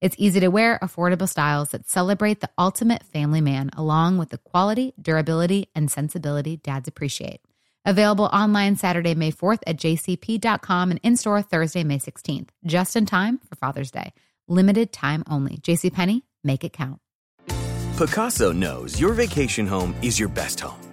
It's easy to wear, affordable styles that celebrate the ultimate family man, along with the quality, durability, and sensibility dads appreciate. Available online Saturday, May 4th at jcp.com and in store Thursday, May 16th, just in time for Father's Day. Limited time only. JCPenney, make it count. Pacaso knows your vacation home is your best home.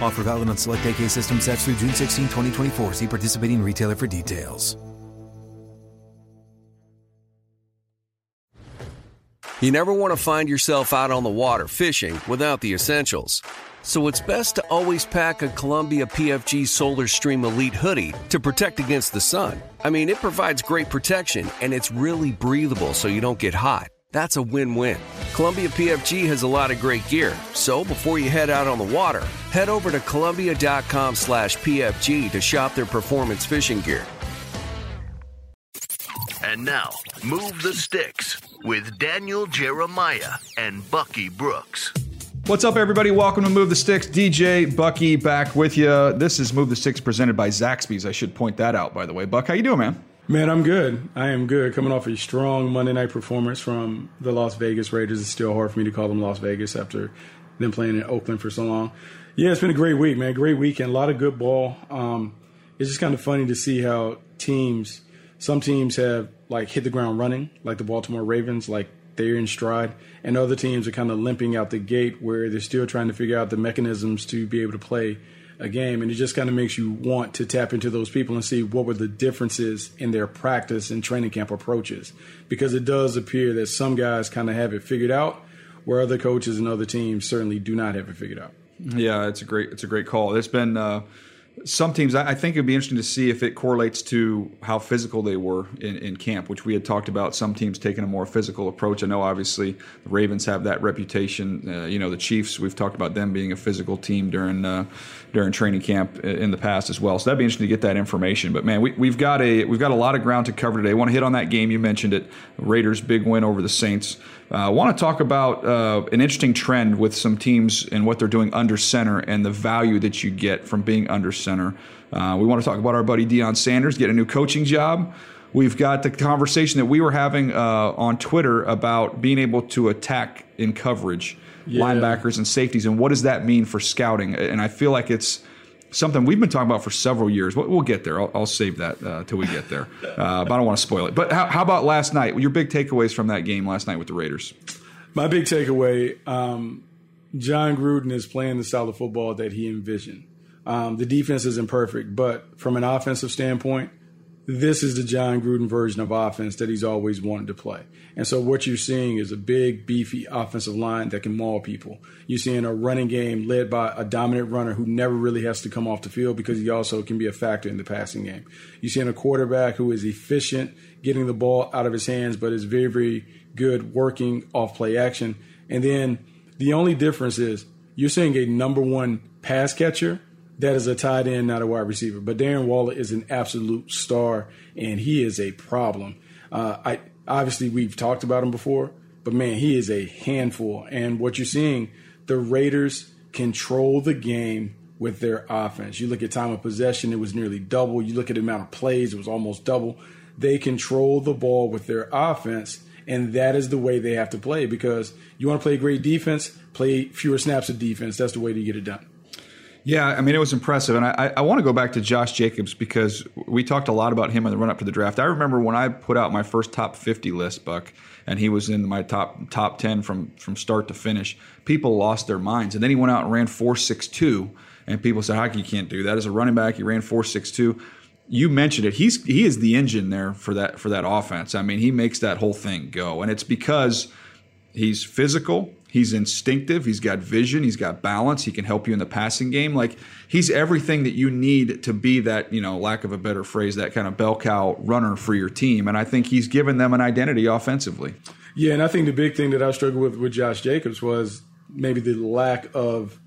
Offer valid on select AK system sets through June 16, 2024. See participating retailer for details. You never want to find yourself out on the water fishing without the essentials. So it's best to always pack a Columbia PFG Solar Stream Elite hoodie to protect against the sun. I mean, it provides great protection and it's really breathable so you don't get hot. That's a win-win. Columbia PFG has a lot of great gear, so before you head out on the water, head over to Columbia.com slash PFG to shop their performance fishing gear. And now, Move the Sticks with Daniel Jeremiah and Bucky Brooks. What's up, everybody? Welcome to Move the Sticks. DJ Bucky back with you. This is Move the Sticks presented by Zaxby's. I should point that out, by the way. Buck, how you doing, man? Man, I'm good. I am good. Coming off a strong Monday night performance from the Las Vegas Raiders. It's still hard for me to call them Las Vegas after them playing in Oakland for so long. Yeah, it's been a great week, man. Great weekend. A lot of good ball. Um, it's just kind of funny to see how teams, some teams have like hit the ground running, like the Baltimore Ravens, like they're in stride, and other teams are kind of limping out the gate where they're still trying to figure out the mechanisms to be able to play a game, and it just kind of makes you want to tap into those people and see what were the differences in their practice and training camp approaches, because it does appear that some guys kind of have it figured out, where other coaches and other teams certainly do not have it figured out. Yeah, it's a great it's a great call. It's been. Uh, some teams, I think it'd be interesting to see if it correlates to how physical they were in, in, camp, which we had talked about. Some teams taking a more physical approach. I know, obviously, the Ravens have that reputation. Uh, you know, the Chiefs, we've talked about them being a physical team during uh, during training camp in the past as well. So that'd be interesting to get that information. But man, we, we've got a we've got a lot of ground to cover today. I want to hit on that game you mentioned it, Raiders' big win over the Saints. I uh, want to talk about uh, an interesting trend with some teams and what they're doing under center and the value that you get from being under center. Uh, we want to talk about our buddy Deion Sanders getting a new coaching job. We've got the conversation that we were having uh, on Twitter about being able to attack in coverage, yeah. linebackers and safeties, and what does that mean for scouting? And I feel like it's something we've been talking about for several years. We'll, we'll get there. I'll, I'll save that uh, till we get there. Uh, but I don't want to spoil it. But how, how, about last night? Your big takeaways from that game last night with the Raiders? My big takeaway: um, Jon Gruden is playing the style of football that he envisioned. Um, the defense isn't perfect, but from an offensive standpoint, this is the Jon Gruden version of offense that he's always wanted to play. And so what you're seeing is a big, beefy offensive line that can maul people. You're seeing a running game led by a dominant runner who never really has to come off the field because he also can be a factor in the passing game. You're seeing a quarterback who is efficient getting the ball out of his hands, but is very, very good working off play action. And then the only difference is you're seeing a number one pass catcher that is a tight end, not a wide receiver. But Darren Waller is an absolute star, and he is a problem. Uh, I obviously we've talked about him before, but man, he is a handful. And what you're seeing, the Raiders control the game with their offense. You look at time of possession, it was nearly double. You look at the amount of plays, it was almost double. They control the ball with their offense, and that is the way they have to play because you want to play great defense, play fewer snaps of defense. That's the way to get it done. Yeah, I mean, it was impressive. And I, I want to go back to Josh Jacobs because we talked a lot about him in the run up to the draft. I remember when I put out my first top 50 list, Buck, and he was in my top top 10 from, from start to finish, people lost their minds. And then he went out and ran 4.62, and people said, How you can't do that? As a running back, he ran 4.62 you mentioned it. He's he is the engine there for that for that offense. I mean, he makes that whole thing go, and it's because he's physical. He's instinctive. He's got vision. He's got balance. He can help you in the passing game. Like he's everything that you need to be that, you know, lack of a better phrase, that kind of bell cow runner for your team. And I think he's given them an identity offensively. Yeah, and I think the big thing that I struggled with with Josh Jacobs was maybe the lack of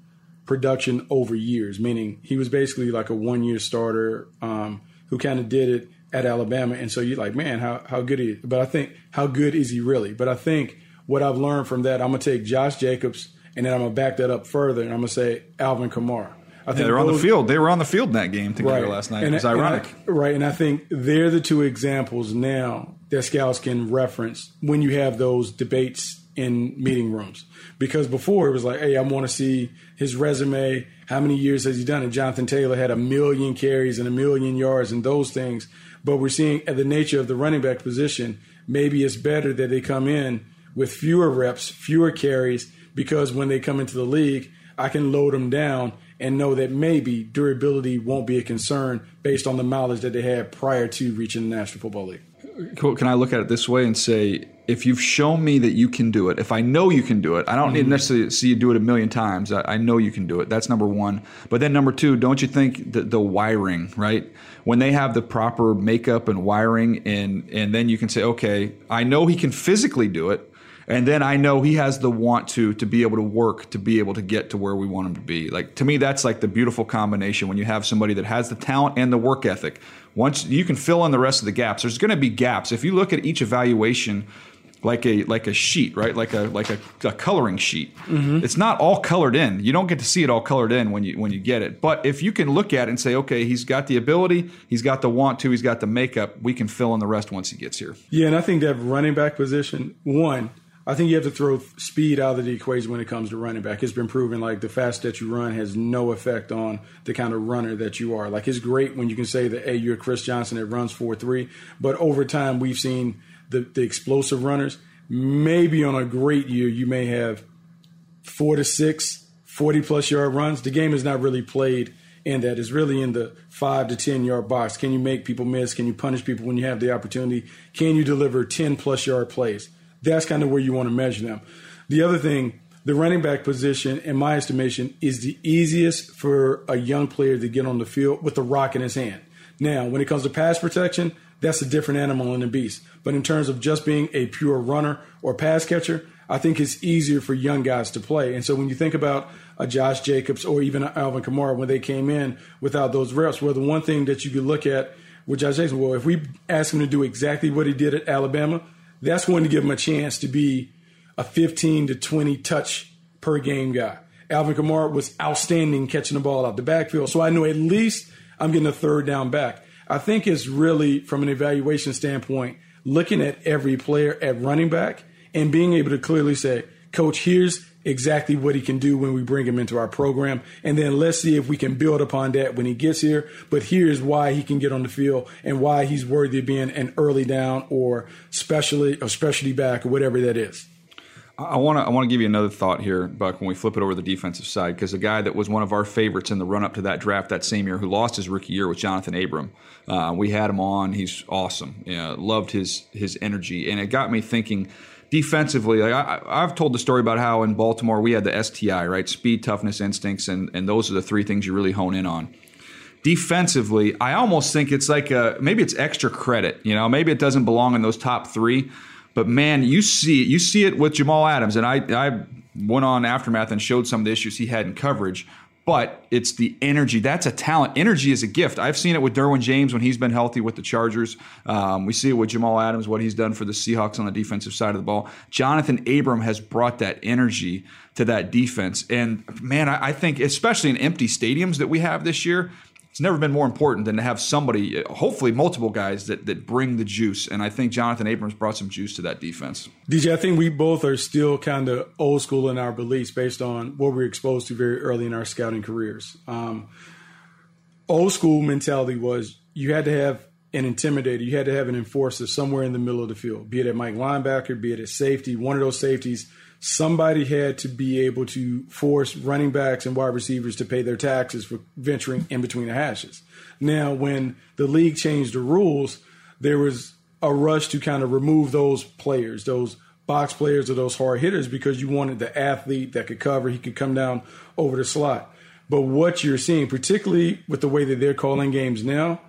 production over years, meaning he was basically like a one year starter um, who kind of did it at Alabama. And so you're like, man, how, how good is he? But I think, how good is he really? But I think what I've learned from that, I'm going to take Josh Jacobs and then I'm going to back that up further and I'm going to say Alvin Kamara. I think yeah, they're on the field. They were on the field in that game together right. last night. And, it was ironic. And I, right. And I think they're the two examples now that scouts can reference when you have those debates in meeting rooms. Because before it was like, hey, I want to see his resume. How many years has he done? And Jonathan Taylor had a million carries and a million yards and those things. But we're seeing at the nature of the running back position, maybe it's better that they come in with fewer reps, fewer carries, because when they come into the league, I can load them down and know that maybe durability won't be a concern based on the mileage that they had prior to reaching the National Football League. Can I look at it this way and say, if you've shown me that you can do it, if I know you can do it, I don't mm-hmm. need necessarily see you do it a million times. I, I, know you can do it. That's number one. But then number two, don't you think the, the wiring, right? When they have the proper makeup and wiring, and and then you can say, okay, I know he can physically do it and then I know he has the want to to be able to work to be able to get to where we want him to be. Like to me, that's like the beautiful combination when you have somebody that has the talent and the work ethic. Once you can fill in the rest of the gaps, there's going to be gaps. If you look at each evaluation like a like a sheet, right? Like a like a, a coloring sheet. Mm-hmm. It's not all colored in. You don't get to see it all colored in when you when you get it. But if you can look at it and say, okay, he's got the ability, he's got the want to, he's got the makeup, we can fill in the rest once he gets here. Yeah, and I think that running back position, one, I think you have to throw speed out of the equation when it comes to running back. It's been proven like the fast that you run has no effect on the kind of runner that you are. Like it's great when you can say that, hey, you're Chris Johnson that runs 4 3. But over time, we've seen the, the explosive runners. Maybe on a great year, you may have four to six 40 plus yard runs. The game is not really played in that. It's really in the five to 10 yard box. Can you make people miss? Can you punish people when you have the opportunity? Can you deliver 10 plus yard plays? That's kind of where you want to measure them. The other thing, the running back position, in my estimation, is the easiest for a young player to get on the field with the rock in his hand. Now, when it comes to pass protection, that's a different animal in a beast. But in terms of just being a pure runner or pass catcher, I think it's easier for young guys to play. And so when you think about a Josh Jacobs or even Alvin Kamara when they came in without those reps, well, the one thing that you could look at with Josh Jacobs, well, if we ask him to do exactly what he did at Alabama, that's going to give him a chance to be a 15 to 20 touch per game guy. Alvin Kamara was outstanding catching the ball out the backfield. So I know at least I'm getting a third down back. I think it's really, from an evaluation standpoint, looking at every player at running back and being able to clearly say, Coach, here's exactly what he can do when we bring him into our program. And then let's see if we can build upon that when he gets here. But here's why he can get on the field and why he's worthy of being an early down or specially or specialty back or whatever that is. I want to I want to give you another thought here, Buck. When we flip it over the defensive side, because a guy that was one of our favorites in the run up to that draft that same year, who lost his rookie year, was Johnathan Abram. Uh, we had him on. He's awesome. Yeah, loved his his energy, and it got me thinking defensively. Like I, I've told the story about how in Baltimore we had the STI, right? Speed, toughness, instincts, and and those are the three things you really hone in on defensively, I almost think it's like a maybe it's extra credit. You know, maybe it doesn't belong in those top three, but man, you see you see it with Jamal Adams, and I I went on aftermath and showed some of the issues he had in coverage. But it's the energy. That's a talent. Energy is a gift. I've seen it with Derwin James when he's been healthy with the Chargers. Um, we see it with Jamal Adams, what he's done for the Seahawks on the defensive side of the ball. Johnathan Abram has brought that energy to that defense. And man, I, I think, especially in empty stadiums that we have this year, it's never been more important than to have somebody, hopefully multiple guys that that bring the juice. And I think Johnathan Abrams brought some juice to that defense. DJ, I think we both are still kind of old school in our beliefs based on what we were exposed to very early in our scouting careers. Um, old school mentality was you had to have an intimidator, you had to have an enforcer somewhere in the middle of the field, be it at Mike linebacker, be it at safety, one of those safeties somebody had to be able to force running backs and wide receivers to pay their taxes for venturing in between the hashes. Now, when the league changed the rules, there was a rush to kind of remove those players, those box players or those hard hitters, because you wanted the athlete that could cover, he could come down over the slot. But what you're seeing, particularly with the way that they're calling games now,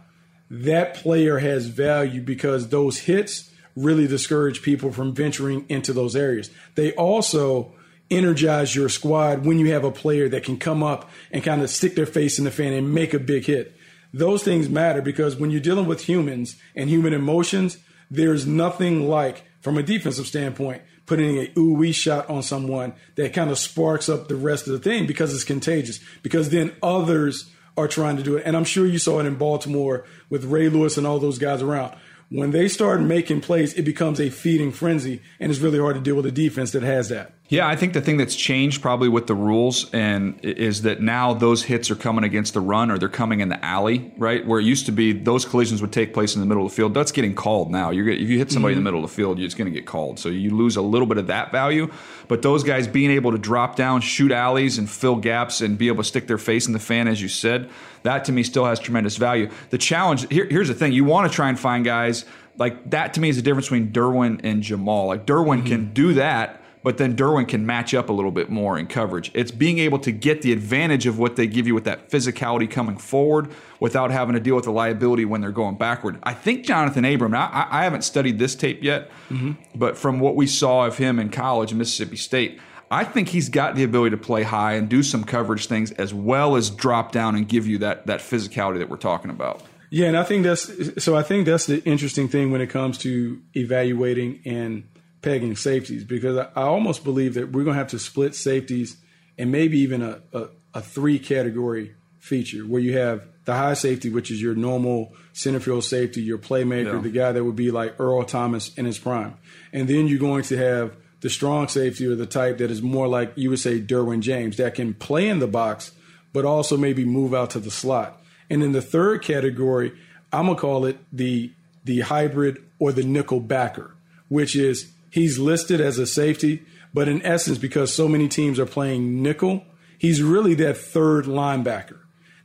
that player has value because those hits really discourage people from venturing into those areas. They also energize your squad when you have a player that can come up and kind of stick their face in the fan and make a big hit. Those things matter because when you're dealing with humans and human emotions, there's nothing like, from a defensive standpoint, putting a ooh wee shot on someone that kind of sparks up the rest of the thing because it's contagious. Because then others are trying to do it. And I'm sure you saw it in Baltimore with Ray Lewis and all those guys around when they start making plays, it becomes a feeding frenzy, and it's really hard to deal with a defense that has that. Yeah, I think the thing that's changed probably with the rules and is that now those hits are coming against the run or they're coming in the alley, right? Where it used to be those collisions would take place in the middle of the field. That's getting called now. You're if you hit somebody mm-hmm. in the mm-hmm. middle of the field, it's going to get called. So you lose a little bit of that value. But those guys being able to drop down, shoot alleys, and fill gaps and be able to stick their face in the fan, as you said, that to me still has tremendous value. The challenge here, here's the thing: you want to try and find guys like that. To me, is the difference between Derwin and Jamal. Like Derwin mm-hmm. can do that but then Derwin can match up a little bit more in coverage. It's being able to get the advantage of what they give you with that physicality coming forward without having to deal with the liability when they're going backward. I think Johnathan Abram, I, I haven't studied this tape yet, mm-hmm. but from what we saw of him in college in Mississippi State, I think he's got the ability to play high and do some coverage things as well as drop down and give you that that physicality that we're talking about. Yeah, and I think that's so. I think that's the interesting thing when it comes to evaluating and pegging safeties because I, I almost believe that we're going to have to split safeties and maybe even a, a, a three category feature where you have the high safety, which is your normal center field safety, your playmaker, yeah. the guy that would be like Earl Thomas in his prime. And then you're going to have the strong safety or the type that is more like you would say Derwin James that can play in the box, but also maybe move out to the slot. And in the third category, I'm gonna call it the the hybrid or the nickel backer, which is he's listed as a safety, but in essence, because so many teams are playing nickel, he's really that third linebacker.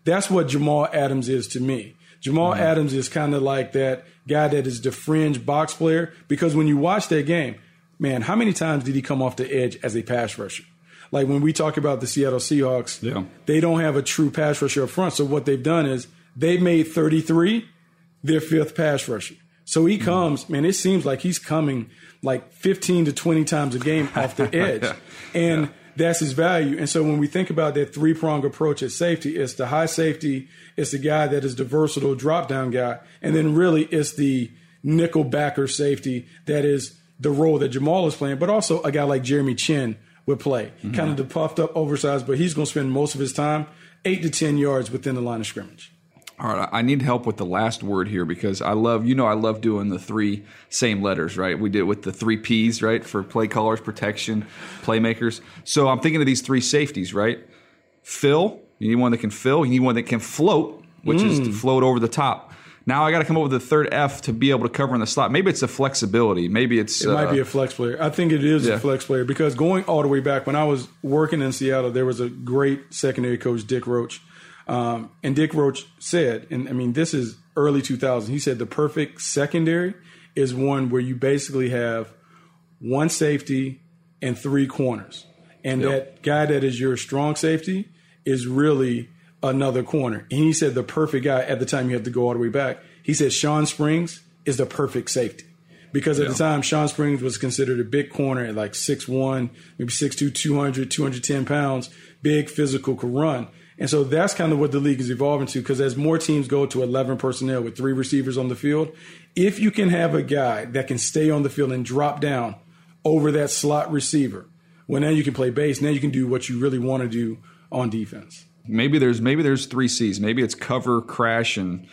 That's what Jamal Adams is to me. Jamal mm-hmm. Adams is kind of like that guy that is the fringe box player because when you watch that game, man, how many times did he come off the edge as a pass rusher? Like when we talk about the Seattle Seahawks, yeah. they don't have a true pass rusher up front. So what they've done is they made 33 their fifth pass rusher. So he comes, mm-hmm. man, it seems like he's coming like 15 to 20 times a game off the edge. And yeah. that's his value. And so when we think about that three prong approach at safety, it's the high safety, it's the guy that is the versatile drop down guy. And then really it's the nickel backer safety that is the role that Jamal is playing, but also a guy like Jeremy Chinn would play. Mm-hmm. Kind of the puffed up, oversized, but he's going to spend most of his time eight to 10 yards within the line of scrimmage. All right, I need help with the last word here because I love, you know, I love doing the three same letters, right? We did with the three P's, right? For play callers, protection, playmakers. So I'm thinking of these three safeties, right? Fill, you need one that can fill, you need one that can float, which mm. is to float over the top. Now I got to come up with a third F to be able to cover in the slot. Maybe it's a flexibility. Maybe it's It might uh, be a flex player. I think it is Yeah. a flex player because going all the way back when I was working in Seattle, there was a great secondary coach, Dick Roach. Um, and Dick Roach said, and I mean, this is early 2000s, he said the perfect secondary is one where you basically have one safety and three corners. And Yep. that guy that is your strong safety is really another corner. And he said the perfect guy at the time you have to go all the way back. He said Shawn Springs is the perfect safety. Because at the time, Shawn Springs was considered a big corner at like 6'1, maybe 6'2, 200, 210 pounds, big, physical, could run. And so that's kind of what the league is evolving to because as more teams go to 11 personnel with three receivers on the field, if you can have a guy that can stay on the field and drop down over that slot receiver, well, now you can play base. Now you can do what you really want to do on defense. Maybe there's maybe there's three C's. Maybe it's cover, crash, and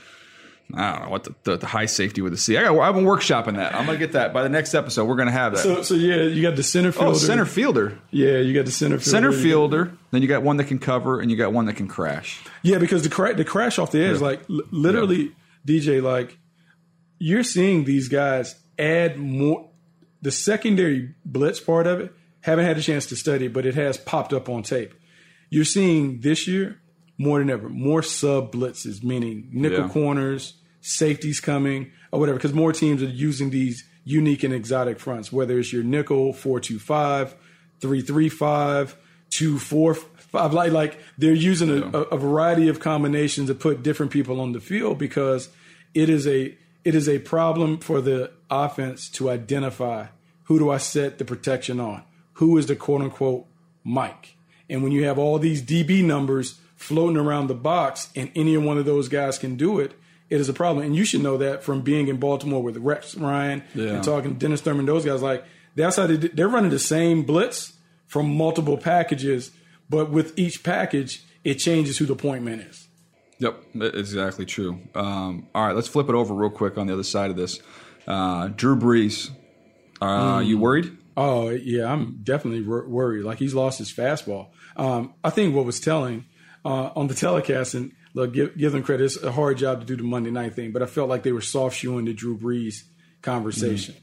I don't know what the, the, the high safety with the C. I got I've been workshopping that. I'm gonna get that by the next episode. We're gonna have that. So, so yeah, you got the center oh, fielder. oh, center fielder, Yeah, you got the center fielder. center fielder. Then you got one that can cover, and you got one that can crash. Yeah, because the cra- the crash off the edge, like l- literally, DJ, like you're seeing these guys add more. The secondary blitz part of it, haven't had a chance to study, it, but it has popped up on tape. You're seeing this year more than ever more sub blitzes, meaning nickel Yeah. corners, safeties coming or whatever, because more teams are using these unique and exotic fronts, whether it's your nickel four two five, three three five, two four five. Like like they're using a, a, a variety of combinations to put different people on the field because it is a it is a problem for the offense to identify who do I set the protection on, who is the quote unquote Mike, and when you have all these DB numbers floating around the box and any one of those guys can do it, it is a problem. And you should know that from being in Baltimore with Rex Ryan Yeah. and talking to Dennis Thurman, those guys, like that's how they, they're running the same blitz from multiple packages, but with each package, it changes who the point man is. Yep, exactly true. Um, all right, let's flip it over real quick on the other side of this. Uh, Drew Brees, uh, you worried? Oh yeah, I'm definitely wor- worried. Like he's lost his fastball. Um, I think what was telling uh, on the telecast, and look, give, give them credit. It's a hard job to do the Monday night thing, but I felt like they were soft shoeing the Drew Brees conversation.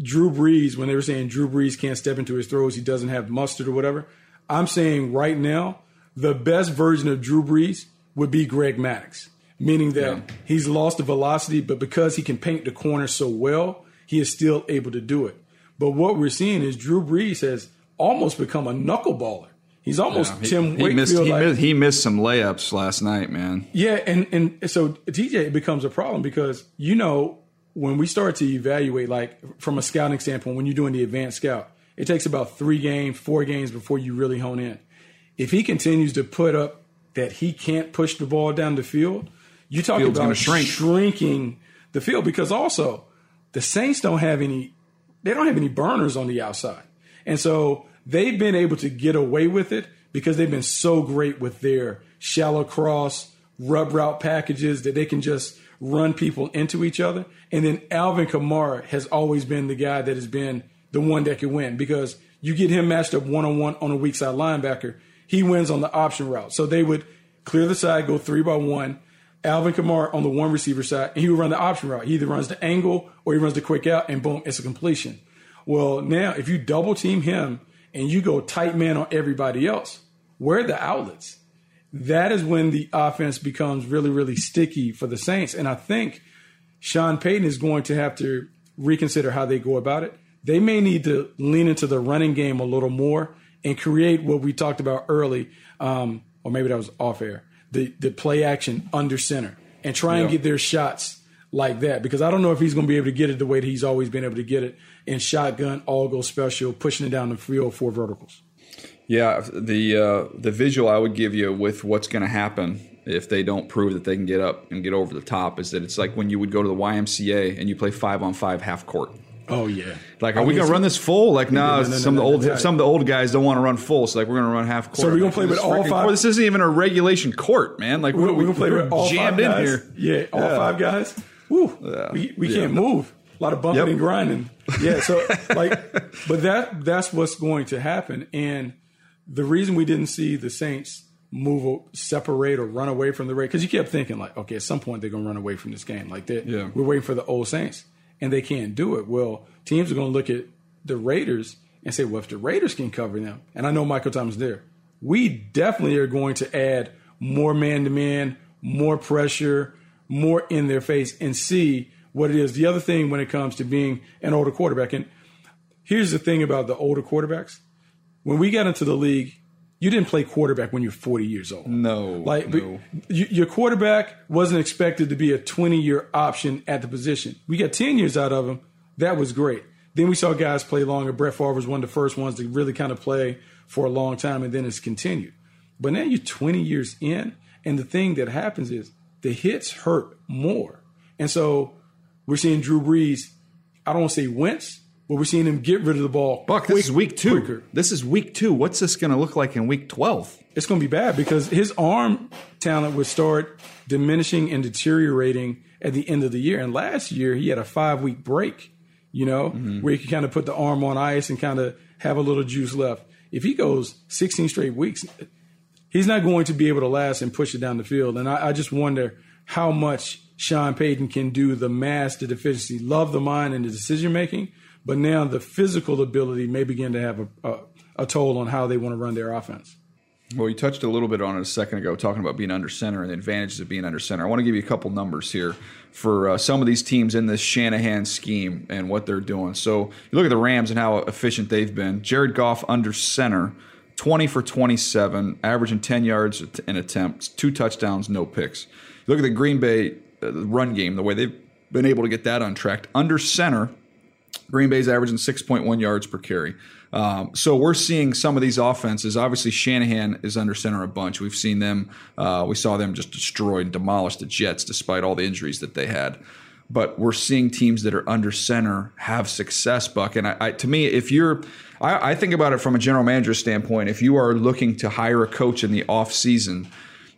Drew Brees, when they were saying Drew Brees can't step into his throws, he doesn't have mustard or whatever. I'm saying right now, the best version of Drew Brees would be Greg Maddux, meaning that he's lost the velocity, but because he can paint the corner so well, he is still able to do it. But what we're seeing is Drew Brees has almost become a knuckleballer. He's almost He- Tim he, Wakefield. missed, he, like- missed, he missed some layups last night, man. yeah, and and so TJ it becomes a problem because you know when we start to evaluate, like from a scouting standpoint, when you're doing the advanced scout, it takes about three games, four games before you really hone in. If he continues to put up that he can't push the ball down the field, you talk Field's about shrink. shrinking the field because also the Saints don't have any they don't have any burners on the outside. And so they've been able to get away with it because they've been so great with their shallow cross, rub route packages that they can just run people into each other. And then Alvin Kamara has always been the guy that has been the one that can win because you get him matched up one on one on a weak side linebacker, he wins on the option route. So they would clear the side, go three by one. Alvin Kamara on the one receiver side, and he would run the option route. He either runs the angle or he runs the quick out, and boom, it's a completion. Well, now if you double team him and you go tight man on everybody else, where are the outlets? That is when the offense becomes really, really sticky for the Saints. And I think Sean Payton is going to have to reconsider how they go about it. They may need to lean into the running game a little more and create what we talked about early, um, or maybe that was off air, the, the play action under center and try and get their shots like that because I don't know if he's going to be able to get it the way that he's always been able to get it in shotgun, all go special, pushing it down the field, four verticals. Yeah, the uh, the visual I would give you with what's going to happen if they don't prove that they can get up and get over the top is that it's like when you would go to the YMCA and you play five on five half court. Oh yeah. Like, are I we gonna run this full? Like, nah, no, no, no, some no, of the old right. some of the old guys don't want to run full, so like we're gonna run half court. So we're gonna play with all five- court- This isn't even a regulation court, man. Like We're, we're, we're gonna play we're with all jammed five in guys. here. Yeah, all Yeah. five guys. Woo. We, we Yeah. can't move. A lot of bumping Yep. and grinding. Yeah. So like, but that that's what's going to happen. And the reason we didn't see the Saints move, separate, or run away from the Raiders. Because you kept thinking like, okay, at some point they're going to run away from this game. Like that, Yeah. we're waiting for the old Saints, and they can't do it. Well, teams are going to look at the Raiders and say, well, if the Raiders can cover them, and I know Michael Thomas there, we definitely are going to add more man to man, more pressure, more in their face, and see what it is. The other thing when it comes to being an older quarterback, and here's the thing about the older quarterbacks. When we got into the league, you didn't play quarterback when you're 40 years old. No, Like no. your quarterback wasn't expected to be a 20 year option at the position. We got 10 years out of him. That was great. Then we saw guys play longer. Brett Favre was one of the first ones to really kind of play for a long time, and then it's continued. But now you're 20 years in, and the thing that happens is the hits hurt more. And so we're seeing Drew Brees, I don't want to say wince, but we're seeing him get rid of the ball. Buck, this is week two. quicker. This is week two. What's this going to look like in week 12? it's going to be bad because his arm talent would start diminishing and deteriorating at the end of the year. And last year, he had a five week break, you know, mm-hmm. where he could kind of put the arm on ice and kind of have a little juice left. If he goes 16 straight weeks, he's not going to be able to last and push it down the field. And I, I just wonder how much Sean Payton can do the mass, the deficiency, love the mind and the decision making, but now the physical ability may begin to have a, a, a toll on how they want to run their offense. Well, you touched a little bit on it a second ago, talking about being under center and the advantages of being under center. I want to give you a couple numbers here for uh, some of these teams in this Shanahan scheme and what they're doing. So you look at the Rams and how efficient they've been. Jared Goff under center, 20 for 27, averaging 10 yards in attempts, two touchdowns, no picks. You look at the Green Bay uh, run game, the way they've been able to get that untracked. Under center, Green Bay's averaging 6.1 yards per carry. Um, so we're seeing some of these offenses. Obviously, Shanahan is under center a bunch. We've seen them. Uh, we saw them just destroy and demolish the Jets despite all the injuries that they had. But we're seeing teams that are under center have success, Buck. And I, I, to me, if you're, I, I think about it from a general manager standpoint. If you are looking to hire a coach in the off season,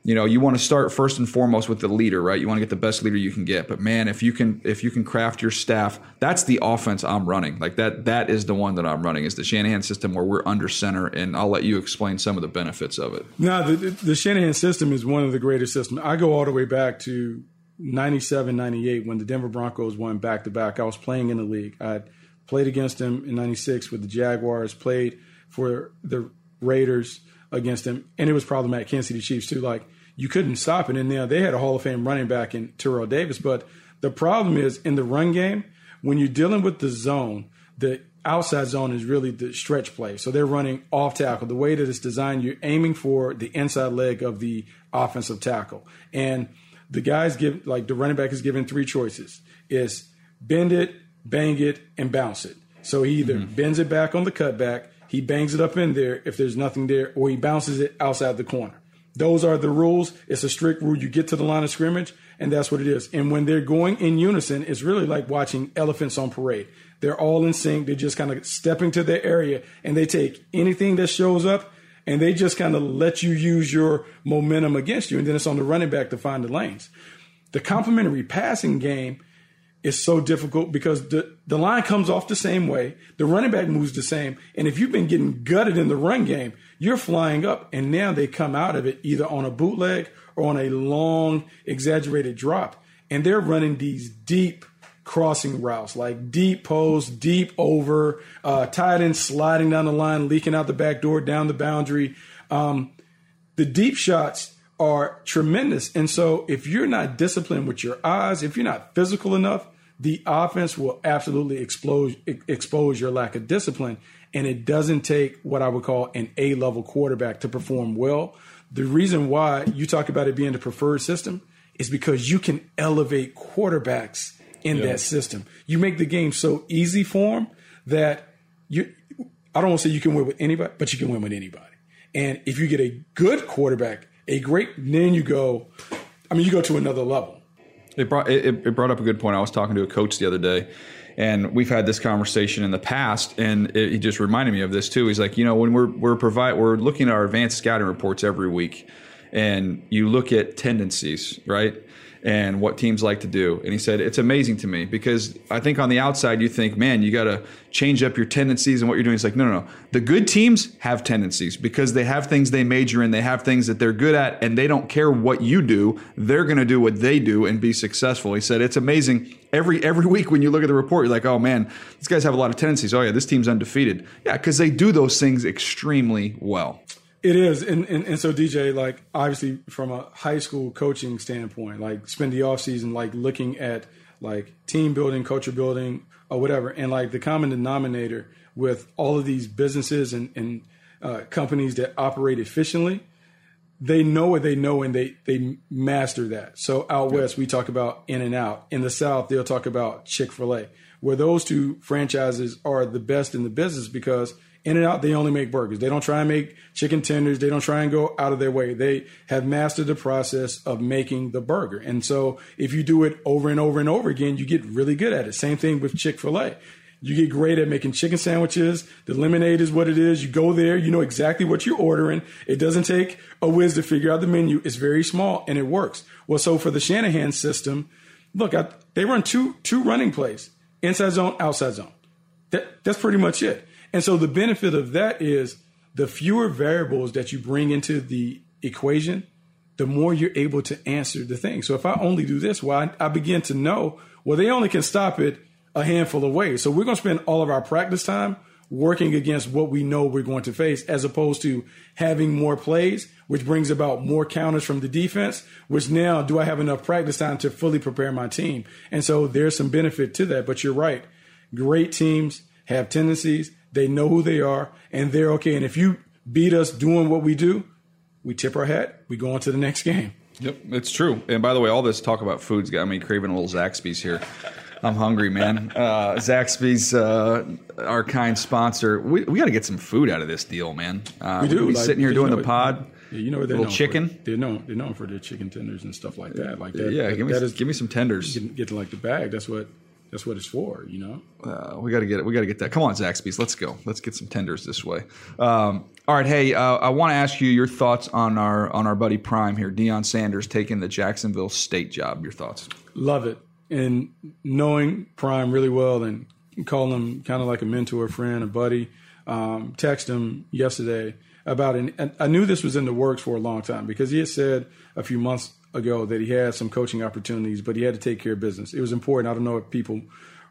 you know you want to start first and foremost with the leader right you want to get the best leader you can get but man if you can if you can craft your staff that's the offense i'm running like that that is the one that i'm running is the shanahan system where we're under center and i'll let you explain some of the benefits of it No, the, the Shanahan system is one of the greatest systems. I go all the way back to 97, 98 when the Denver Broncos won back to back. I was playing in the league. I played against them in 96 with the Jaguars, played for the Raiders against him, and it was problematic. Kansas City Chiefs, too. Like, you couldn't stop it. And now they had a Hall of Fame running back in Terrell Davis. But the problem is in the run game, when you're dealing with the zone, the outside zone is really the stretch play. So they're running off tackle. The way that it's designed, you're aiming for the inside leg of the offensive tackle. And the guys give like the running back is given three choices. Is bend it, bang it, and bounce it. So he either mm-hmm. bends it back on the cutback, he bangs it up in there if there's nothing there, or he bounces it outside the corner. Those are the rules. It's a strict rule. You get to the line of scrimmage, and that's what it is. And when they're going in unison, it's really like watching elephants on parade. They're all in sync. They're just kind of stepping to their area, and they take anything that shows up, and they just kind of let you use your momentum against you. And then it's on the running back to find the lanes. The complementary passing game is so difficult because the, the line comes off the same way, the running back moves the same, and if you've been getting gutted in the run game, you're flying up, and now they come out of it either on a bootleg or on a long, exaggerated drop, and they're running these deep crossing routes, like deep post, deep over, uh, tight end sliding down the line, leaking out the back door, down the boundary. Um, the deep shots are tremendous. And so if you're not disciplined with your eyes, if you're not physical enough, the offense will absolutely explode, expose your lack of discipline. And it doesn't take what I would call an A level quarterback to perform well. The reason why you talk about it being the preferred system is because you can elevate quarterbacks in that system. You make the game so easy for them that you, I don't want to say you can win with anybody, but you can win with anybody. And if you get a good quarterback, a great, then you go, I mean, you go to another level. It brought it, it brought up a good point. I was talking to a coach the other day, and we've had this conversation in the past, and it, he just reminded me of this too. He's like, you know, when we're we're provide we're looking at our advanced scouting reports every week, and you look at tendencies, right? And what teams like to do. And he said, It's amazing to me because I think on the outside, you think, man, you got to change up your tendencies and what you're doing. It's like, no, no, no. The good teams have tendencies because they have things they major in, they have things that they're good at, and they don't care what you do. They're going to do what they do and be successful. He said, It's amazing. Every every week when you look at the report, you're like, oh man, these guys have a lot of tendencies. Oh yeah, this team's undefeated. Yeah, because they do those things extremely well. It is, and, and and so DJ, like obviously from a high school coaching standpoint, like spend the off season like looking at like team building, culture building, or whatever, and like the common denominator with all of these businesses and, and uh, companies that operate efficiently, they know what they know and they they master that. So out west, we talk about In-N-Out. In the South, they'll talk about Chick Fil A, where those two franchises are the best in the business because In-N-Out, they only make burgers. They don't try and make chicken tenders. They don't try and go out of their way. They have mastered the process of making the burger. And so if you do it over and over and over again, you get really good at it. Same thing with Chick fil A. You get great at making chicken sandwiches. The lemonade is what it is. You go there, you know exactly what you're ordering. It doesn't take a whiz to figure out the menu. It's very small and it works. Well, so for the Shanahan system, look, I, they run two two running plays: inside zone, outside zone. That, that's pretty much it. And so the benefit of that is the fewer variables that you bring into the equation, the more you're able to answer the thing. So if I only do this, well, I, I begin to know, well, they only can stop it a handful of ways. So we're going to spend all of our practice time working against what we know we're going to face as opposed to having more plays, which brings about more counters from the defense, which now do I have enough practice time to fully prepare my team? And so there's some benefit to that, but you're right. Great teams have tendencies they know who they are, and they're okay. And if you beat us doing what we do, we tip our hat. We go on to the next game. Yep, it's true. And by the way, all this talk about food's got me craving a little Zaxby's here. I'm hungry, man. Uh, Zaxby's, uh, our kind sponsor. We, we got to get some food out of this deal, man. Uh, we do. Be like, sitting here doing the pod. Yeah, you know what they're little chicken. For. They're known. They're known for their chicken tenders and stuff like that. Like that. Yeah, that, give me that is, give me some tenders. Get, get to like the bag. That's what that's what it's for, you know. Uh, we got to get it. We got to get that. Come on, Zaxby's. Let's go. Let's get some tenders this way. Um, all right. Hey, uh, I want to ask you your thoughts on our on our buddy Prime here, Deion Sanders taking the Jacksonville State job. Your thoughts? Love it. And knowing Prime really well and calling him kind of like a mentor, friend, a buddy. Um, text him yesterday about it. And I knew this was in the works for a long time because he had said a few months ago that he had some coaching opportunities, but he had to take care of business. It was important. I don't know if people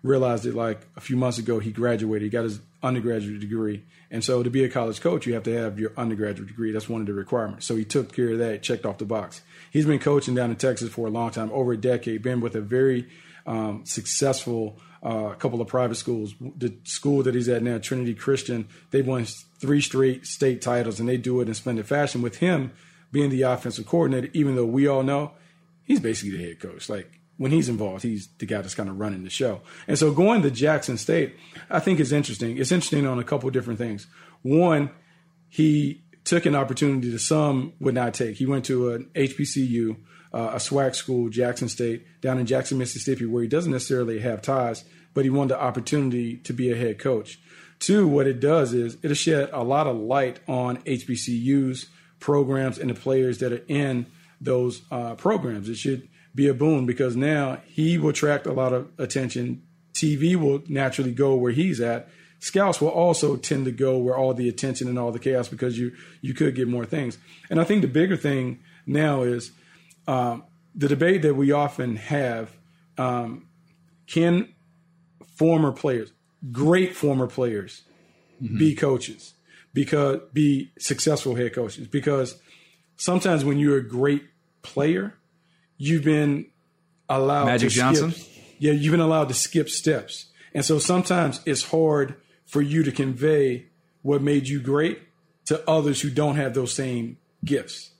realized it like a few months ago he graduated, he got his undergraduate degree. And so to be a college coach, you have to have your undergraduate degree. That's one of the requirements. So he took care of that, checked off the box. He's been coaching down in Texas for a long time, over a decade, been with a very um, successful uh, couple of private schools. The school that he's at now, Trinity Christian, they've won three straight state titles and they do it in splendid fashion with him being the offensive coordinator, even though we all know he's basically the head coach. Like when he's involved, he's the guy that's kind of running the show. And so going to Jackson State, I think is interesting. It's interesting on a couple different things. One, he took an opportunity that some would not take. He went to an HBCU, uh, a SWAC school, Jackson State, down in Jackson, Mississippi, where he doesn't necessarily have ties, but he wanted the opportunity to be a head coach. Two, what it does is it'll shed a lot of light on HBCUs programs and the players that are in those uh, programs. It should be a boon because now he will attract a lot of attention. TV will naturally go where he's at. Scouts will also tend to go where all the attention and all the chaos because you you could get more things. And I think the bigger thing now is um, the debate that we often have: um, Can former players, great former players, mm-hmm. be coaches? Because be successful head coaches because sometimes when you're a great player, you've been allowed Magic to Johnson. Skip, yeah, you've been allowed to skip steps, and so sometimes it's hard for you to convey what made you great to others who don't have those same gifts.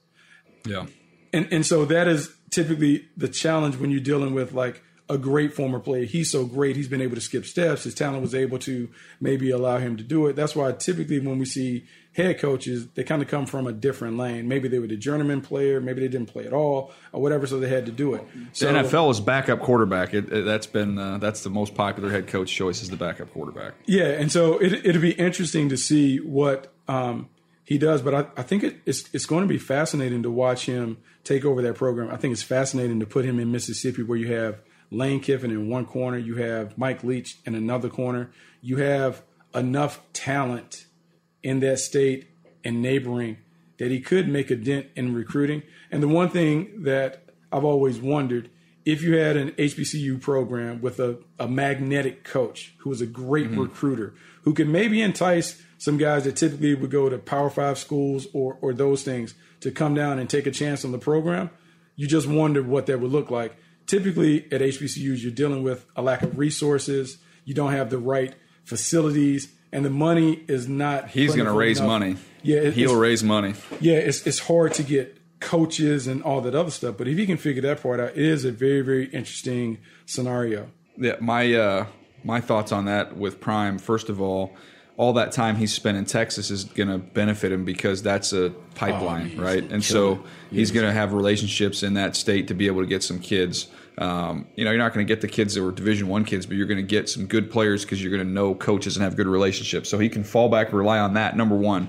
Yeah, and and so that is typically the challenge when you're dealing with like a great former player. He's so great. He's been able to skip steps. His talent was able to maybe allow him to do it. That's why typically when we see head coaches, they kind of come from a different lane. Maybe they were the journeyman player. Maybe they didn't play at all or whatever. So they had to do it. So, the NFL is backup quarterback. It, it, that's been uh, that's the most popular head coach choice is the backup quarterback. Yeah, and so it, it'll be interesting to see what um, He does, but I, I think it, it's it's going to be fascinating to watch him take over that program. I think it's fascinating to put him in Mississippi, where you have Lane Kiffin in one corner, you have Mike Leach in another corner, you have enough talent in that state and neighboring that he could make a dent in recruiting. And the one thing that I've always wondered if you had an HBCU program with a, a magnetic coach who was a great mm-hmm. recruiter, who could maybe entice some guys that typically would go to Power Five schools or, or those things to come down and take a chance on the program, you just wondered what that would look like. Typically at HBCUs, you're dealing with a lack of resources, you don't have the right facilities, and the money is not. He's going to raise enough. money. Yeah, it, he'll raise money. Yeah, it's it's hard to get coaches and all that other stuff, but if you can figure that part out, it is a very very interesting scenario. Yeah, my uh, my thoughts on that with Prime. First of all, all that time he's spent in Texas is going to benefit him because that's a pipeline, oh, right? And so he's going to have relationships in that state to be able to get some kids. Um, you know, you're not going to get the kids that were Division One kids, but you're going to get some good players because you're going to know coaches and have good relationships. So he can fall back and rely on that. Number one.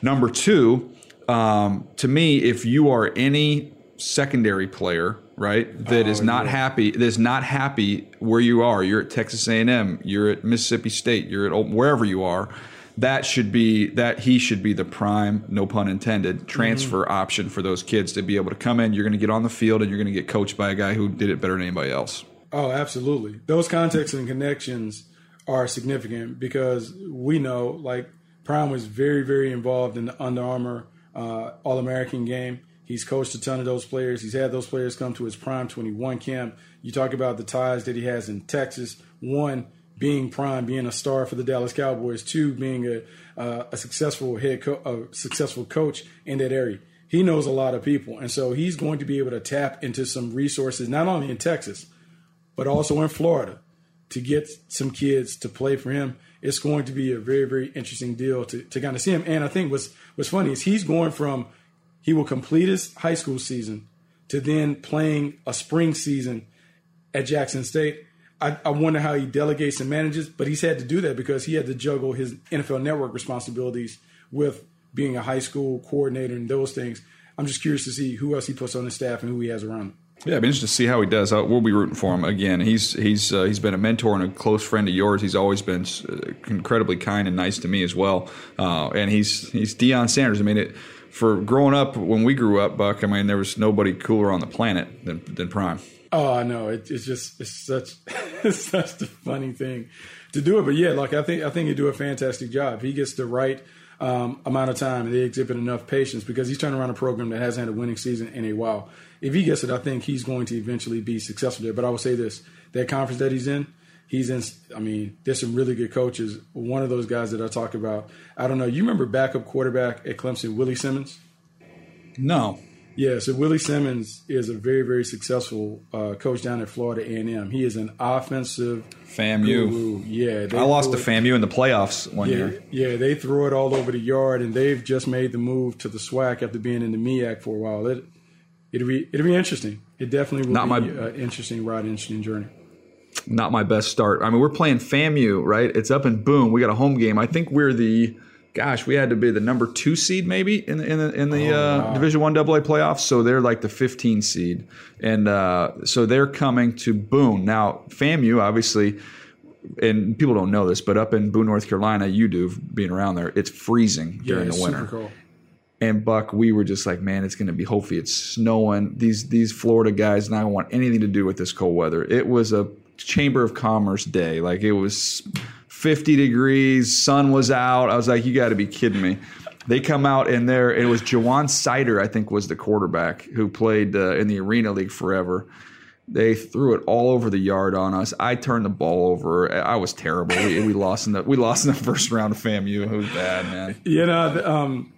Number two, um, to me, if you are any secondary player, right, that oh, is not yeah. happy, that is not happy where you are, you're at Texas A&M, you're at Mississippi State, you're at wherever you are that should be that he should be the prime, no pun intended, transfer mm-hmm. option for those kids to be able to come in. You're going to get on the field and you're going to get coached by a guy who did it better than anybody else. Oh, absolutely. Those contexts and connections are significant because we know, like Prime was very, very involved in the Under Armour uh, All American game. He's coached a ton of those players. He's had those players come to his Prime 21 camp. You talk about the ties that he has in Texas. One, being prime, being a star for the Dallas Cowboys, two, being a uh, a successful head, co- a successful coach in that area. He knows a lot of people, and so he's going to be able to tap into some resources not only in Texas, but also in Florida, to get some kids to play for him. It's going to be a very, very interesting deal to, to kind of see him. And I think what's what's funny is he's going from he will complete his high school season to then playing a spring season at Jackson State I, I, wonder how he delegates and manages, but he's had to do that because he had to juggle his NFL network responsibilities with being a high school coordinator and those things. I'm just curious to see who else he puts on his staff and who he has around. Yeah, it'd be interesting to see how he does. Uh, we'll be rooting for him again. He's he's uh, he's been a mentor and a close friend of yours. He's always been uh, incredibly kind and nice to me as well. Uh, and he's he's Deion Sanders. I mean, it, for growing up when we grew up, Buck. I mean, there was nobody cooler on the planet than than Prime. Oh, I know. It, it's just it's such it's such a funny thing to do it. But yeah, like I think I think he do a fantastic job. He gets the right um, amount of time and they exhibit enough patience because he's turning around a program that hasn't had a winning season in a while. If he gets it, I think he's going to eventually be successful there. But I will say this: that conference that he's in, he's in. I mean, there's some really good coaches. One of those guys that I talk about, I don't know. You remember backup quarterback at Clemson, Willie Simmons? No. Yeah, so Willie Simmons is a very, very successful uh, coach down at Florida A&M. He is an offensive FAMU. Guru. Yeah, I lost to FAMU in the playoffs one yeah, year. Yeah, they threw it all over the yard, and they've just made the move to the SWAC after being in the MEAC for a while. It, it'll be it'll be interesting. It definitely will Not be an interesting ride, interesting journey. Not my best start. I mean, we're playing FAMU, right? It's up in Boone. We got a home game. I think we're the gosh, we had to be the number two seed maybe in the in the in the oh, uh, wow. Division One AA playoffs. So they're like the 15 seed, and uh, so they're coming to Boone now. FAMU obviously. And people don't know this, but up in Boone, North Carolina, you do being around there. It's freezing during yeah, the winter. Cool. And Buck, we were just like, man, it's going to be. Hopefully, it's snowing. These these Florida guys not want anything to do with this cold weather. It was a Chamber of Commerce day. Like it was 50 degrees, sun was out. I was like, you got to be kidding me. They come out and there, it was JaJuan Seider, I think, was the quarterback who played uh, in the Arena League forever. They threw it all over the yard on us. I turned the ball over. I was terrible. We, we lost in the we lost in the first round of FAMU. Was bad, man. You know, um,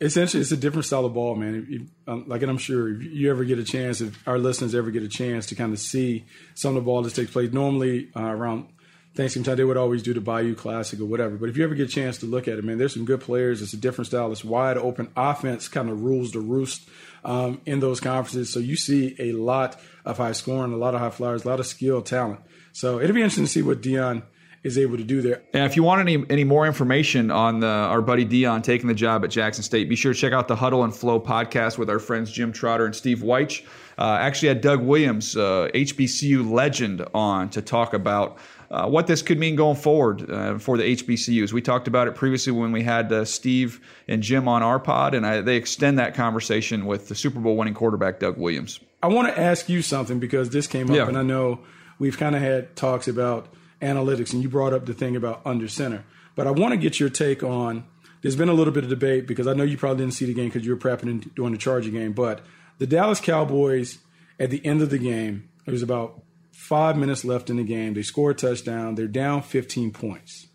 essentially, it's a different style of ball, man. Um, like, and I'm sure if you ever get a chance, if our listeners ever get a chance to kind of see some of the ball that takes place, normally uh, around Thanksgiving time, they would always do the Bayou Classic or whatever. But if you ever get a chance to look at it, man, there's some good players. It's a different style. It's wide open. Offense kind of rules the roost um, in those conferences. So you see a lot of high scoring, a lot of high flyers, a lot of skill, talent. So it'll be interesting to see what Deion is able to do there. And if you want any any more information on the, our buddy Deion taking the job at Jackson State, be sure to check out the Huddle and Flow podcast with our friends Jim Trotter and Steve Wyche. Uh, actually, had Doug Williams, uh, HBCU legend, on to talk about. Uh, what this could mean going forward uh, for the HBCUs. We talked about it previously when we had uh, Steve and Jim on our pod, and I, they extend that conversation with the Super Bowl winning quarterback Doug Williams. I want to ask you something because this came up, Yeah. and I know we've kind of had talks about analytics, and you brought up the thing about under center. But I want to get your take on. There's been a little bit of debate because I know you probably didn't see the game because you were prepping and doing the Charger game. But the Dallas Cowboys, at the end of the game, there was about five minutes left in the game. They score a touchdown. They're down 15 points.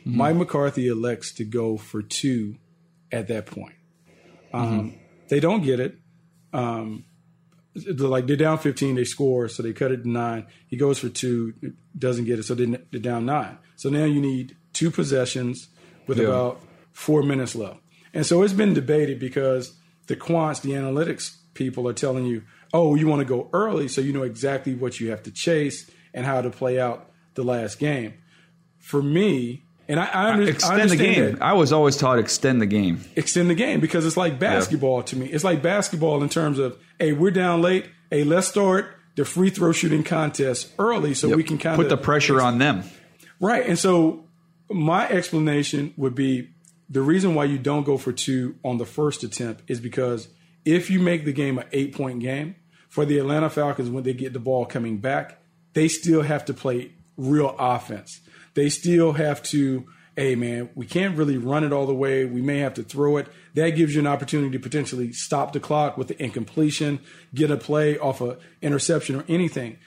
Mm-hmm. Mike McCarthy elects to go for two at that point. Um, mm-hmm. They don't get it they're like they're down 15 they score so they cut it to nine. He goes for two doesn't get it so then they're down nine. So now you need two possessions with Yeah. about four minutes left. And so it's been debated because the quants the analytics people are telling you oh you want to go early so you know exactly what you have to chase and how to play out the last game. For me and I, I, under, I Extend the game. that I was always taught extend the game. extend the game because it's like basketball to me. It's like basketball in terms of, hey, we're down late. Hey, let's start the free throw shooting contest early so we can kind of Put the pressure on them. right. And so my explanation would be the reason why you don't go for two on the first attempt is because if you make the game an eight point game for the Atlanta Falcons when they get the ball coming back, they still have to play real offense. They still have to, hey man, we can't really run it all the way. We may have to throw it. That gives you an opportunity to potentially stop the clock with the incompletion, get a play off a interception or anything.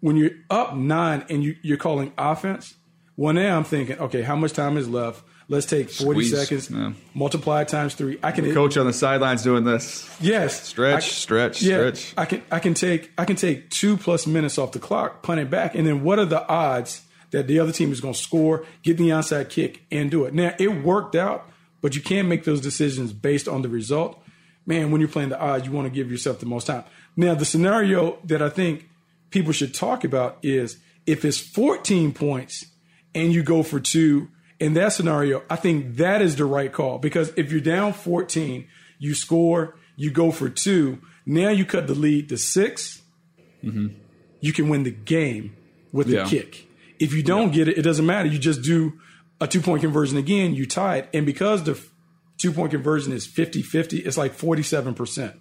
When you're up nine and you, you're calling offense, well now I'm thinking, okay, how much time is left? Let's take 40 Squeeze, seconds, yeah. multiply times three. I can Coach on the sidelines doing this. Yes. Stretch, I- stretch, yeah, stretch. I can I can take I can take two plus minutes off the clock, punt it back, and then what are the odds that the other team is going to score, get the onside kick, and do it? Now it worked out, but you can't make those decisions based on the result. Man, when you're playing the odds, you want to give yourself the most time. Now the scenario that I think people should talk about is if it's 14 points and you go for two in that scenario, I think that is the right call because if you're down 14, you score, you go for two, now you cut the lead to 6 mm-hmm. you can win the game with the kick. If you don't get it, it doesn't matter. You just do a two point conversion again, you tie it. And because the two point conversion is 50 50, it's like 47%.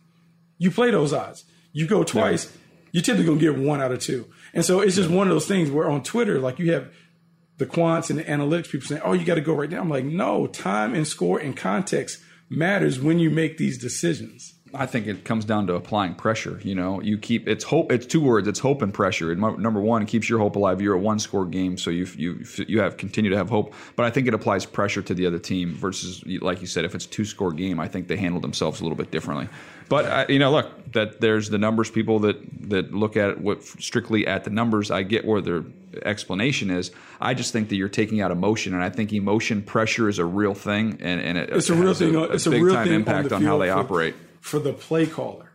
You play those odds. You go twice, you're typically going to get one out of two. And so it's just one of those things where on Twitter, like you have the quants and the analytics people saying, oh, you got to go right now. I'm like, no, time and score and context matters when you make these decisions. I think it comes down to applying pressure. You know, you keep it's hope. It's two words. It's hope and pressure. And number one, it keeps your hope alive. You're a one score game, so you you you have continue to have hope. But I think it applies pressure to the other team versus, like you said, if it's two score game, I think they handle themselves a little bit differently. But uh, you know, look, that there's the numbers people that that look at it what strictly at the numbers. I get where their explanation is. I just think that you're taking out emotion, and I think emotion pressure is a real thing, and, and it, it's a real thing. A, it's a a big real time thing impact on, the how they for, operate. For the play caller.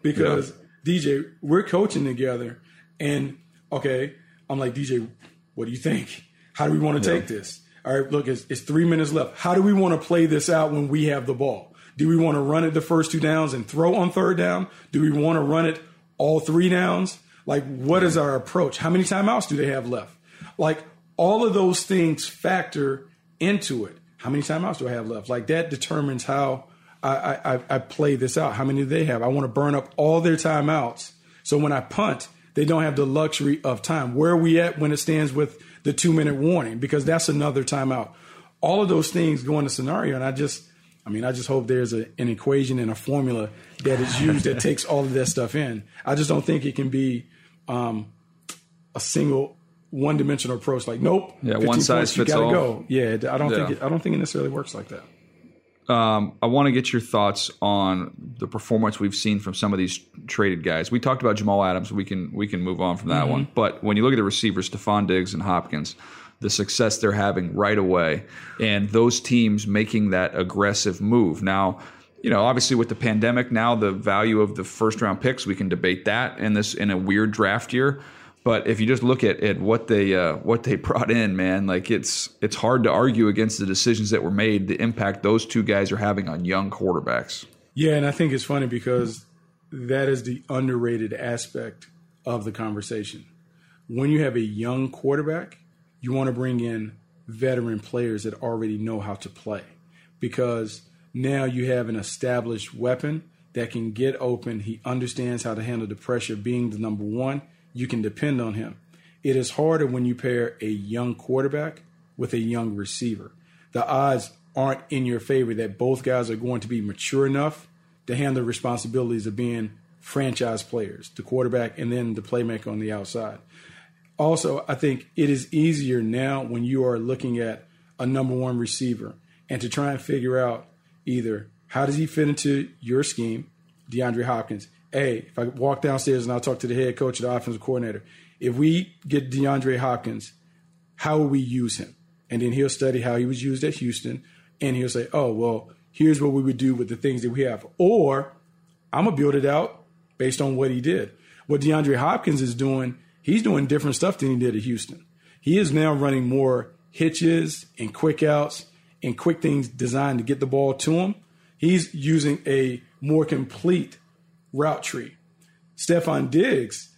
Because DJ, we're coaching together, and okay, I'm like DJ, what do you think? How do we want to take this? All right, look, it's, it's three minutes left. How do we want to play this out when we have the ball? Do we want to run it the first two downs and throw on third down? Do we want to run it all three downs? Like, what is our approach? How many timeouts do they have left? Like, all of those things factor into it. How many timeouts do I have left? Like, that determines how I, I, I play this out. How many do they have? I want to burn up all their timeouts. So when I punt, they don't have the luxury of time. Where are we at when it stands with the two minute warning? Because that's another timeout. All of those things go in the scenario. And I just, I mean, I just hope there's a, an equation and a formula that is used that takes all of that stuff in. I just don't think it can be um, a single one dimensional approach. Like, nope, Yeah, one size points, you fits gotta all. Go. Yeah, I don't think it, I don't think it necessarily works like that. Um, I want to get your thoughts on the performance we've seen from some of these traded guys. We talked about Jamal Adams. We can we can move on from that one. But when you look at the receivers, Stefon Diggs and Hopkins, the success they're having right away, and those teams making that aggressive move. Now, you know, obviously with the pandemic, now the value of the first round picks, we can debate that in this in a weird draft year. But if you just look at, at what they uh, what they brought in, man, like it's it's hard to argue against the decisions that were made, the impact those two guys are having on young quarterbacks. Yeah, and I think it's funny because that is the underrated aspect of the conversation. When you have a young quarterback, you want to bring in veteran players that already know how to play because now you have an established weapon that can get open. He understands how to handle the pressure being the number one you can depend on him. It is harder when you pair a young quarterback with a young receiver. The odds aren't in your favor that both guys are going to be mature enough to handle the responsibilities of being franchise players, the quarterback and then the playmaker on the outside. Also, I think it is easier now when you are looking at a number one receiver and to try and figure out either how does he fit into your scheme, DeAndre Hopkins, hey, if I walk downstairs and I'll talk to the head coach or the offensive coordinator, if we get DeAndre Hopkins, how will we use him? And then he'll study how he was used at Houston, and he'll say, oh, well, here's what we would do with the things that we have. Or I'm going to build it out based on what he did. What DeAndre Hopkins is doing, he's doing different stuff than he did at Houston. He is now running more hitches and quick outs and quick things designed to get the ball to him. He's using a more complete route tree. Stefon Diggs,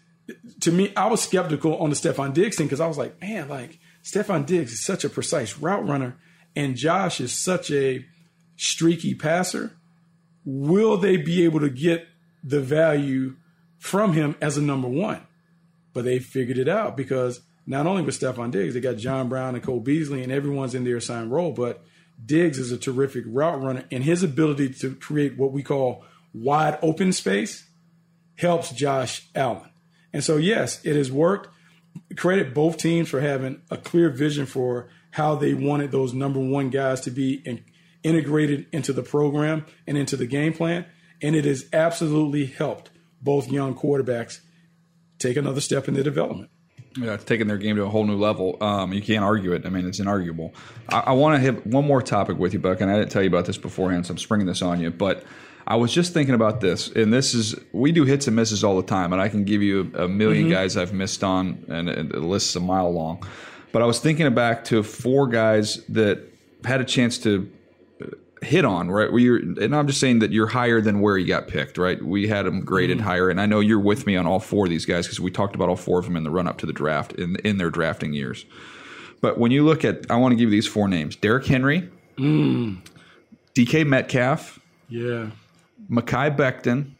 to me, I was skeptical on the Stefon Diggs thing because I was like, man, like Stefon Diggs is such a precise route runner, and Josh is such a streaky passer. Will they be able to get the value from him as a number one? But they figured it out because not only with Stefon Diggs, they got John Brown and Cole Beasley, and everyone's in their assigned role, but Diggs is a terrific route runner, and his ability to create what we call wide open space helps Josh Allen. And so, yes, it has worked. Credit both teams for having a clear vision for how they wanted those number one guys to be in, integrated into the program and into the game plan. And it has absolutely helped both young quarterbacks take another step in their development. Yeah, it's taking their game to a whole new level. Um, you can't argue it. I mean, it's inarguable. I, I want to hit one more topic with you, Buck, and I didn't tell you about this beforehand, so I'm springing this on you. But I was just thinking about this, and this is we do hits and misses all the time, and I can give you a 1000000 mm-hmm. guys I've missed on, and, the list's a mile long. But I was thinking back to four guys that had a chance to uh, hit on, right? Where you're, and I'm just saying that you're higher than where you got picked, right? We had them graded mm-hmm. higher, and I know you're with me on all four of these guys because we talked about all four of them in the run up to the draft in in their drafting years. But when you look at, I want to give you these four names: Derrick Henry, mm. DK Metcalf, yeah, Mekhi Becton,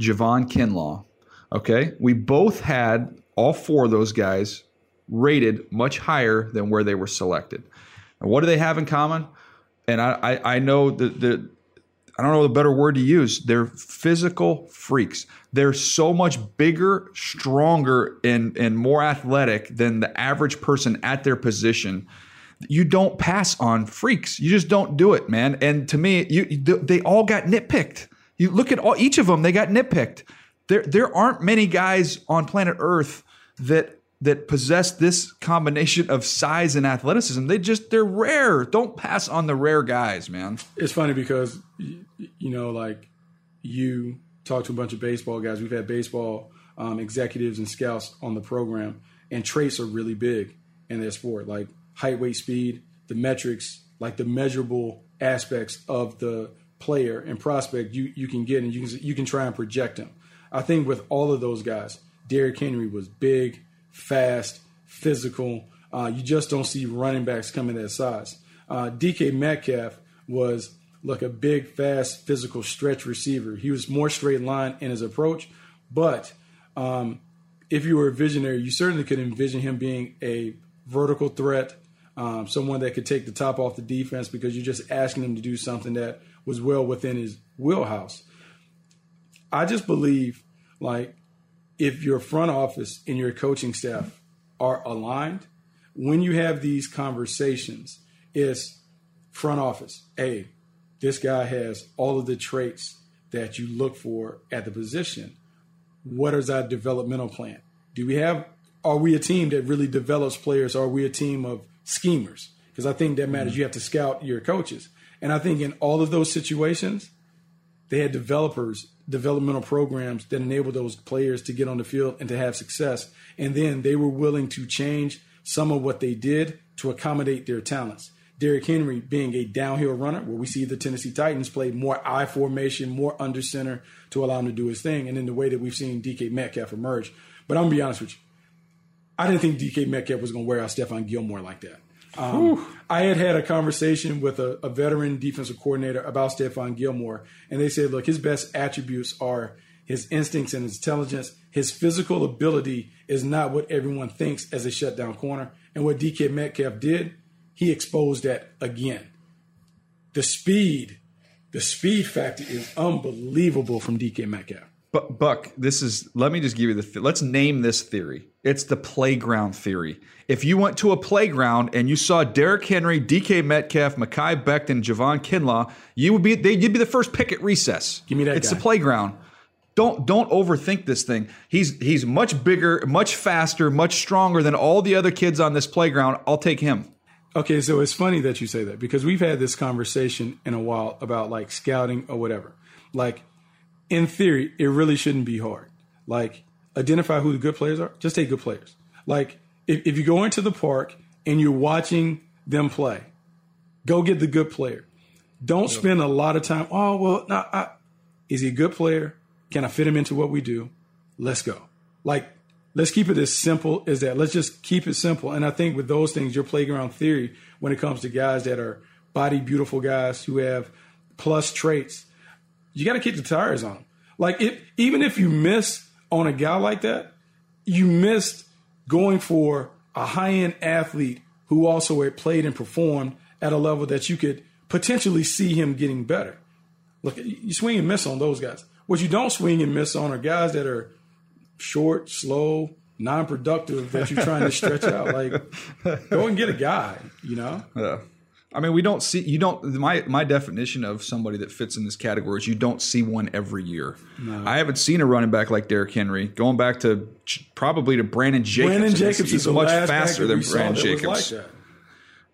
Javon Kinlaw. Okay, we both had all four of those guys rated much higher than where they were selected. And what do they have in common? And I, I, I know that the I don't know the better word to use. They're physical freaks. They're so much bigger, stronger, and and more athletic than the average person at their position you don't pass on freaks. You just don't do it, man. And to me, you they all got nitpicked. You look at all each of them; they got nitpicked. There there aren't many guys on planet Earth that that possess this combination of size and athleticism. They just they're rare. Don't pass on the rare guys, man. It's funny because you know, like you talk to a bunch of baseball guys. We've had baseball um, executives and scouts on the program, and traits are really big in their sport. Like height, weight, speed, the metrics, like the measurable aspects of the player and prospect you, you can get and you can, you can try and project them. I think with all of those guys, Derrick Henry was big, fast, physical. Uh, you just don't see running backs coming that size. Uh, DK Metcalf was like a big, fast, physical stretch receiver. He was more straight line in his approach, but um, if you were a visionary, you certainly could envision him being a vertical threat, um, someone that could take the top off the defense because you're just asking him to do something that was well within his wheelhouse. I just believe, like, if your front office and your coaching staff are aligned, when you have these conversations, it's front office. Hey, this guy has all of the traits that you look for at the position. What is our developmental plan? Do we have? Are we a team that really develops players? Are we a team of schemers because I think that matters. Mm-hmm. You have to scout your coaches, and I think in all of those situations, they had developers, developmental programs that enabled those players to get on the field and to have success. And then they were willing to change some of what they did to accommodate their talents. Derrick Henry being a downhill runner, where we see the Tennessee Titans play more I formation, more under center to allow him to do his thing, and then the way that we've seen DK Metcalf emerge. But I'm gonna be honest with you, I didn't think DK Metcalf was gonna wear out Stephon Gilmore like that. Um, I had had a conversation with a, a, veteran defensive coordinator about Stephon Gilmore, and they said, look, his best attributes are his instincts and his intelligence. His physical ability is not what everyone thinks as a shutdown corner. And what DK Metcalf did, he exposed that again. The speed, the speed factor is unbelievable from DK Metcalf. But Buck, this is. Let me just give you the. Let's name this theory. It's the playground theory. If you went to a playground and you saw Derrick Henry, DK Metcalf, Mekhi Becton, Javon Kinlaw, you would be. They, you'd be the first pick at recess. Give me that. It's guy. the playground. Don't don't overthink this thing. He's he's much bigger, much faster, much stronger than all the other kids on this playground. I'll take him. Okay, so it's funny that you say that because we've had this conversation in a while about like scouting or whatever. Like in theory, it really shouldn't be hard. Like, identify who the good players are. Just take good players. Like, if, if you go into the park and you're watching them play, go get the good player. Don't spend a lot of time. Oh well, nah, I, is he a good player? Can I fit him into what we do? Let's go. Like, let's keep it as simple as that. Let's just keep it simple. And I think with those things, your playground theory, when it comes to guys that are body beautiful guys who have plus traits, you got to kick the tires on them. Like it, even if you miss on a guy like that, you missed going for a high end athlete who also played and performed at a level that you could potentially see him getting better. Look, you swing and miss on those guys. What you don't swing and miss on are guys that are short, slow, non-productive that you're trying to stretch out. Like, go and get a guy. You know. Yeah. I mean, we don't see you don't. My my definition of somebody that fits in this category is you don't see one every year. No. I haven't seen a running back like Derrick Henry. Going back to probably to Brandon Jacobs. Brandon Jacobs is much faster than Brandon Jacobs. Like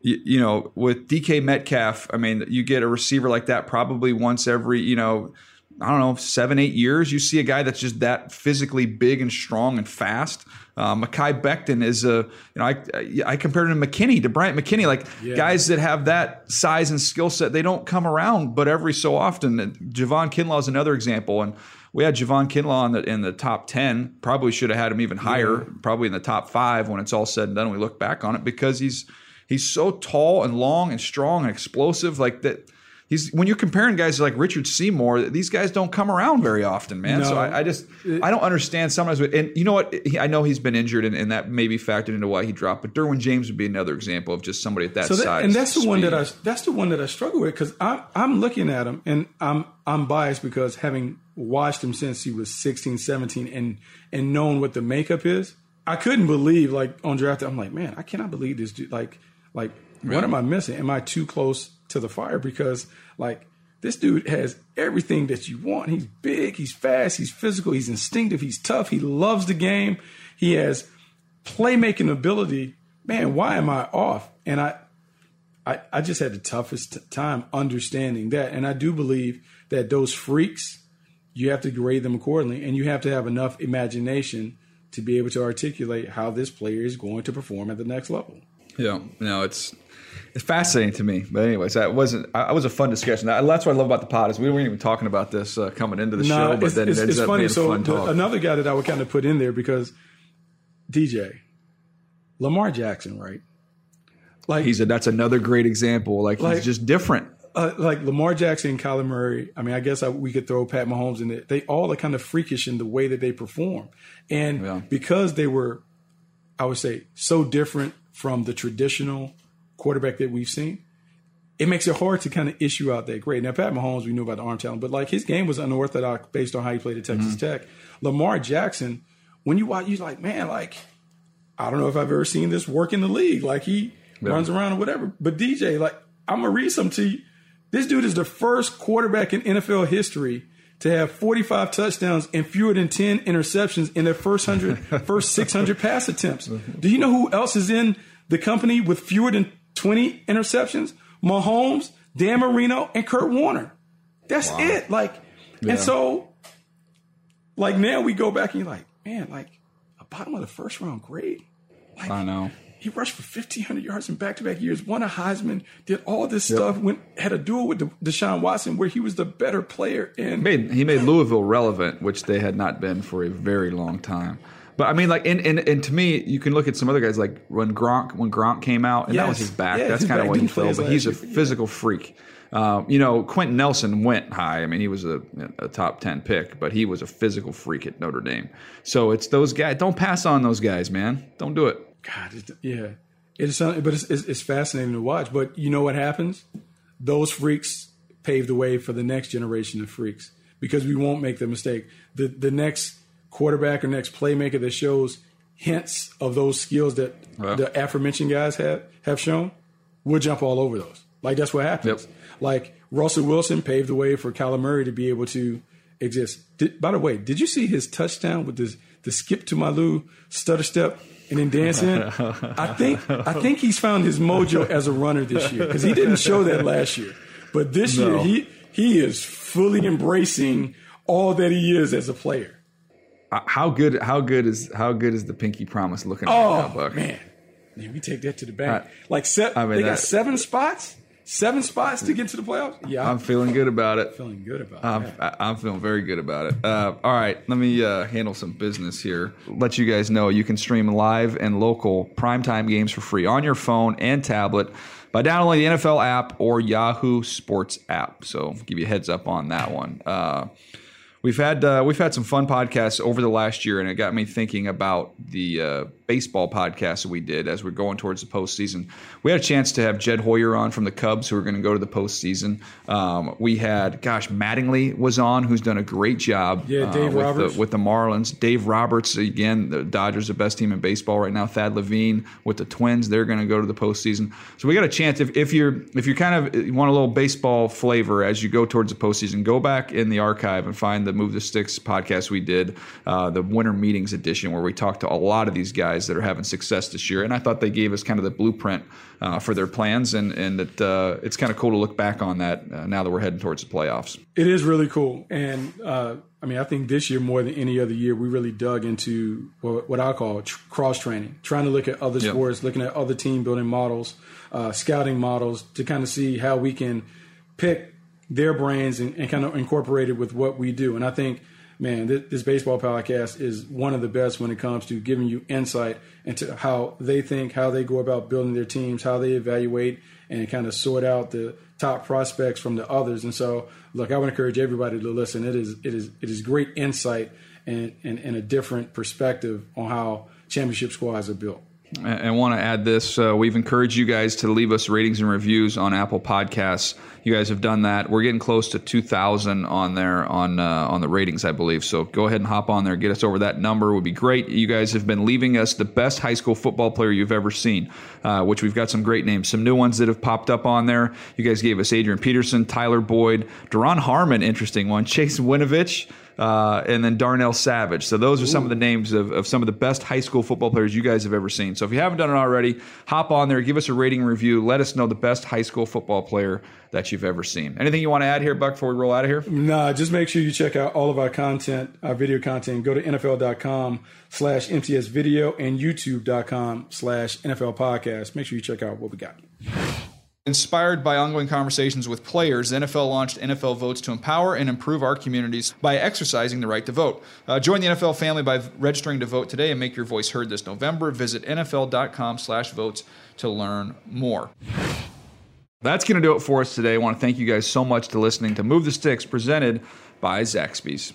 you, you, know, with DK Metcalf, I mean, you get a receiver like that probably once every you know. I don't know, seven, eight years, you see a guy that's just that physically big and strong and fast. Uh, Mekhi Becton is a, you know, I, I compared him to McKinnie, to Bryant McKinnie, like yeah. guys that have that size and skill set. They don't come around, but every so often. Javon Kinlaw is another example. And we had Javon Kinlaw in the, in the top 10. Probably should have had him even higher, yeah. probably in the top five when it's all said and done. We look back on it because he's, he's so tall and long and strong and explosive. Like that he's when you're comparing guys like Richard Seymour, these guys don't come around very often, man. No. So I, I, just I don't understand sometimes. And you know what? I know he's been injured, and, and, that maybe factored into why he dropped. But Derwin James would be another example of just somebody at that, so that size. And that's the speed. one that I that's the one that I struggle with because I'm I'm looking at him and I'm I'm biased because having watched him since he was 16, 17, and and known what the makeup is, I couldn't believe like on draft. I'm like, man, I cannot believe this dude. Like like what am I missing? Am I too close to the fire? Because like this dude has everything that you want. He's big, he's fast, he's physical, he's instinctive, he's tough, he loves the game, he has playmaking ability. Man, why am I off? And I I, I just had the toughest time understanding that. And I do believe that those freaks, you have to grade them accordingly, and you have to have enough imagination to be able to articulate how this player is going to perform at the next level. Yeah, no, it's it's fascinating to me. But anyways, that wasn't. I, was a fun discussion. That's what I love about the pod is we weren't even talking about this uh, coming into the no, show, but then it's, it ends it's funny. so talk. another guy that I would kind of put in there because DJ Lamar Jackson, right? Like he's a, that's another great example. Like, like he's just different. Uh, like Lamar Jackson and Kyler Murray. I mean, I guess I, we could throw Pat Mahomes in there. They all are kind of freakish in the way that they perform, and yeah. because they were, I would say, so different from the traditional quarterback that we've seen, it makes it hard to kind of issue out that grade. Now, Pat Mahomes, we knew about the arm talent, but like his game was unorthodox based on how he played at Texas mm-hmm. Tech. Lamar Jackson, when you watch, you're like, man, like, I don't know if I've ever seen this work in the league. Like he yeah. runs around or whatever. But DJ, like, I'm gonna read some to you. This dude is the first quarterback in NFL history to have 45 touchdowns and fewer than 10 interceptions in their first hundred, first 600 pass attempts. Do you know who else is in the company with fewer than 20 interceptions? Mahomes, Dan Marino, and Kurt Warner. That's wow. it. Like Yeah. And so, like now we go back and you're like, man, like a bottom of the first round grade. Like, I know. He rushed for 1,500 yards in back to back years, won a Heisman, did all this yep. stuff, went had a duel with Deshaun Watson where he was the better player. And made, he made Louisville relevant, which they had not been for a very long time. But I mean, like, and, and, and to me, you can look at some other guys like when Gronk when Gronk came out, and yes. that was his back. Yeah, That's kind of what he fell. But he's a physical freak. Um, you know, Quenton Nelson went high. I mean, he was a, a, top 10 pick, but he was a physical freak at Notre Dame. So it's those guys. Don't pass on those guys, man. Don't do it. God, yeah. It's, but it's, it's, it's fascinating to watch. But you know what happens? Those freaks pave the way for the next generation of freaks because we won't make the mistake. The, the next quarterback or next playmaker that shows hints of those skills that well. the aforementioned guys have, have shown, we'll jump all over those. Like that's what happens. Yep. Like Russell Wilson paved the way for Kyler Murray to be able to exist. Did, by the way, did you see his touchdown with the the skip to my Lou stutter step and then dance in? I think I think he's found his mojo as a runner this year because he didn't show that last year. But this no. year he he is fully embracing all that he is as a player. Uh, how good how good is how good is the pinky promise looking? Oh right man, man, we take that to the bank. Uh, like se- I mean, they that, got seven spots seven spots to get to the playoffs. Yeah, I'm feeling good about it. Feeling good about I'm, it. I'm feeling very good about it. Uh, all right, let me uh, handle some business here. Let you guys know you can stream live and local primetime games for free on your phone and tablet by downloading the NFL app or Yahoo Sports app. So, give you a heads up on that one. Uh, we've had uh, we've had some fun podcasts over the last year, and it got me thinking about the uh, baseball podcast that we did as we're going towards the postseason. We had a chance to have Jed Hoyer on from the Cubs, who are going to go to the postseason. Um, we had, gosh, Mattingly was on, who's done a great job. Yeah, Dave uh, with Roberts the, with the Marlins. Dave Roberts again. The Dodgers, the best team in baseball right now. Thad Levine with the Twins, they're going to go to the postseason. So we got a chance. If, if you're if you kind of want a little baseball flavor as you go towards the postseason, go back in the archive and find the Move the Sticks podcast we did, uh, the Winter Meetings edition, where we talked to a lot of these guys guys that are having success this year. And I thought they gave us kind of the blueprint uh, for their plans, and and that uh, it's kind of cool to look back on that uh, now that we're heading towards the playoffs. It is really cool, and uh, I mean, I think this year more than any other year, we really dug into what, what I call tr- cross training, trying to look at other yep. sports, looking at other team building models, uh, scouting models to kind of see how we can pick their brains and, and kind of incorporate it with what we do. And I think man, this, this, baseball podcast is one of the best when it comes to giving you insight into how they think, how they go about building their teams, how they evaluate and kind of sort out the top prospects from the others. And so, look, I would encourage everybody to listen. It is it is it is great insight and, and, and a different perspective on how championship squads are built. I want to add this. Uh, we've encouraged you guys to leave us ratings and reviews on Apple Podcasts. You guys have done that. We're getting close to 2,000 on there on uh, on the ratings, I believe. So go ahead and hop on there, get us over that number. It would be great. You guys have been leaving us the best high school football player you've ever seen, uh, which we've got some great names, some new ones that have popped up on there. You guys gave us Adrian Peterson, Tyler Boyd, Duron Harmon, interesting one, Chase Winovich uh, and then Darnell Savage. So those are some of the names of, of some of the best high school football players you guys have ever seen. So if you haven't done it already, hop on there, give us a rating review. Let us know the best high school football player that you've ever seen. Anything you want to add here, Buck, before we roll out of here? Nah, just make sure you check out all of our content, our video content. Go to NFL.com slash MTS video and YouTube.com slash NFL podcast. Make sure you check out what we got. Inspired by ongoing conversations with players, NFL launched NFL Votes to empower and improve our communities by exercising the right to vote. Uh, join the NFL family by registering to vote today and make your voice heard this November. Visit nfl.com/votes to learn more. That's going to do it for us today. I want to thank you guys so much to listening to Move the Sticks, presented by Zaxby's.